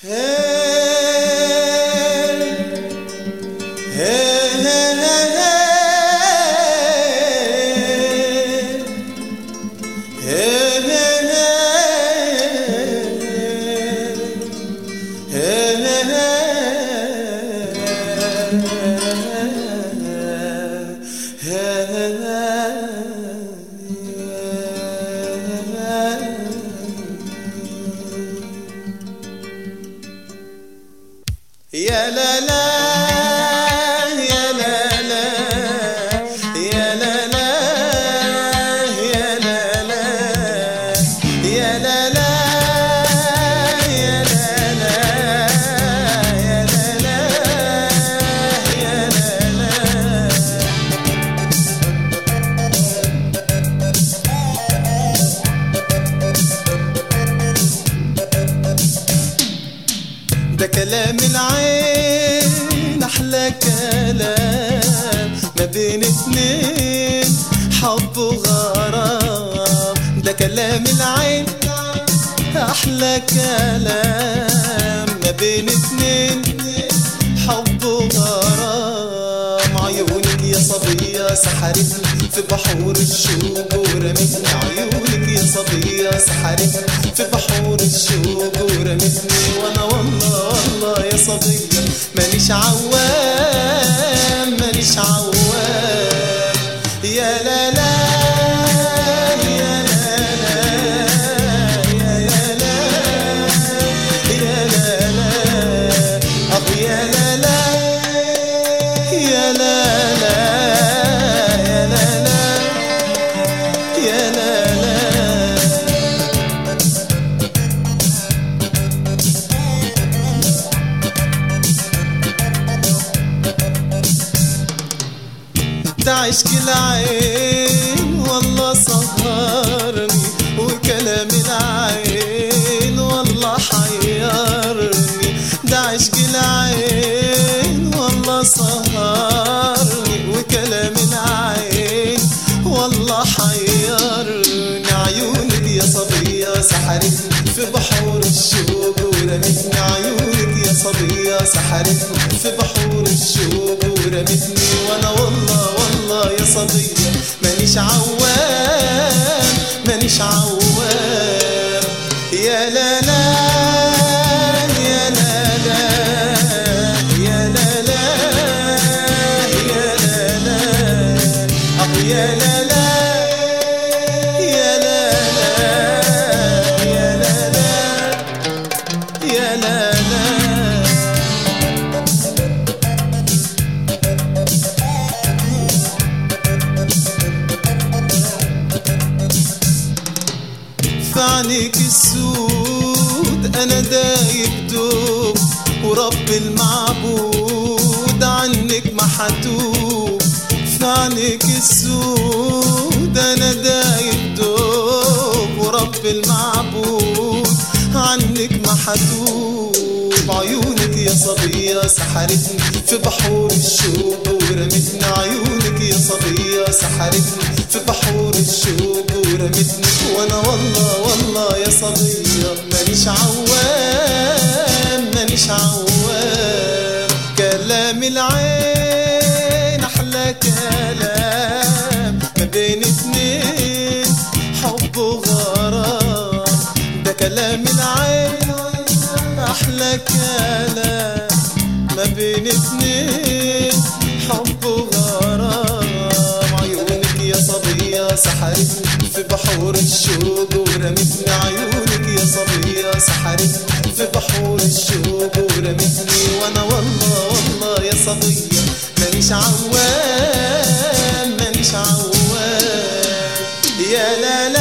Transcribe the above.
Hey. يا لا لا ده كلام العين أحلى كلام. ما بين اتنين حب وغرام. ده كلام العين أحلى كلام. ما بين اتنين حب وغرام. عيونك يا صبية سحرتني في بحور الشوق ورمتني عيونك يا صبية سحرتني في بحور ماضي عوام مانيش عوام. يا لا لا عشق العين والله سهرني وكلام العين والله حيرني. ده عشق العين والله سهرني وكلام العين والله حيرني. عيونك يا صبية سحرتني في بحور الشوق ورمتني عيونك يا صبية سحرتني في بحور العصبية مانيش عود عينيك السود. أنا دايب دوب ورب المعبود. عنك ما حتوب في عينيك السود. أنا دايب دوب ورب المعبود. عنك ما حتوب. عيونك يا صبية سحرتني في بحور الشوق ورمتني عيونك يا صبية سحرتني في بحور الشوق ورمتني. وأنا والله والله يا صبية مانيش عوام مانيش عوام. كلام العين أحلى كلام. ما بين اتنين حب وغرام. ده كلام في بحور الشوق وأنا والله والله يا صبية مانيش عوام مانيش عوام. يا لا لا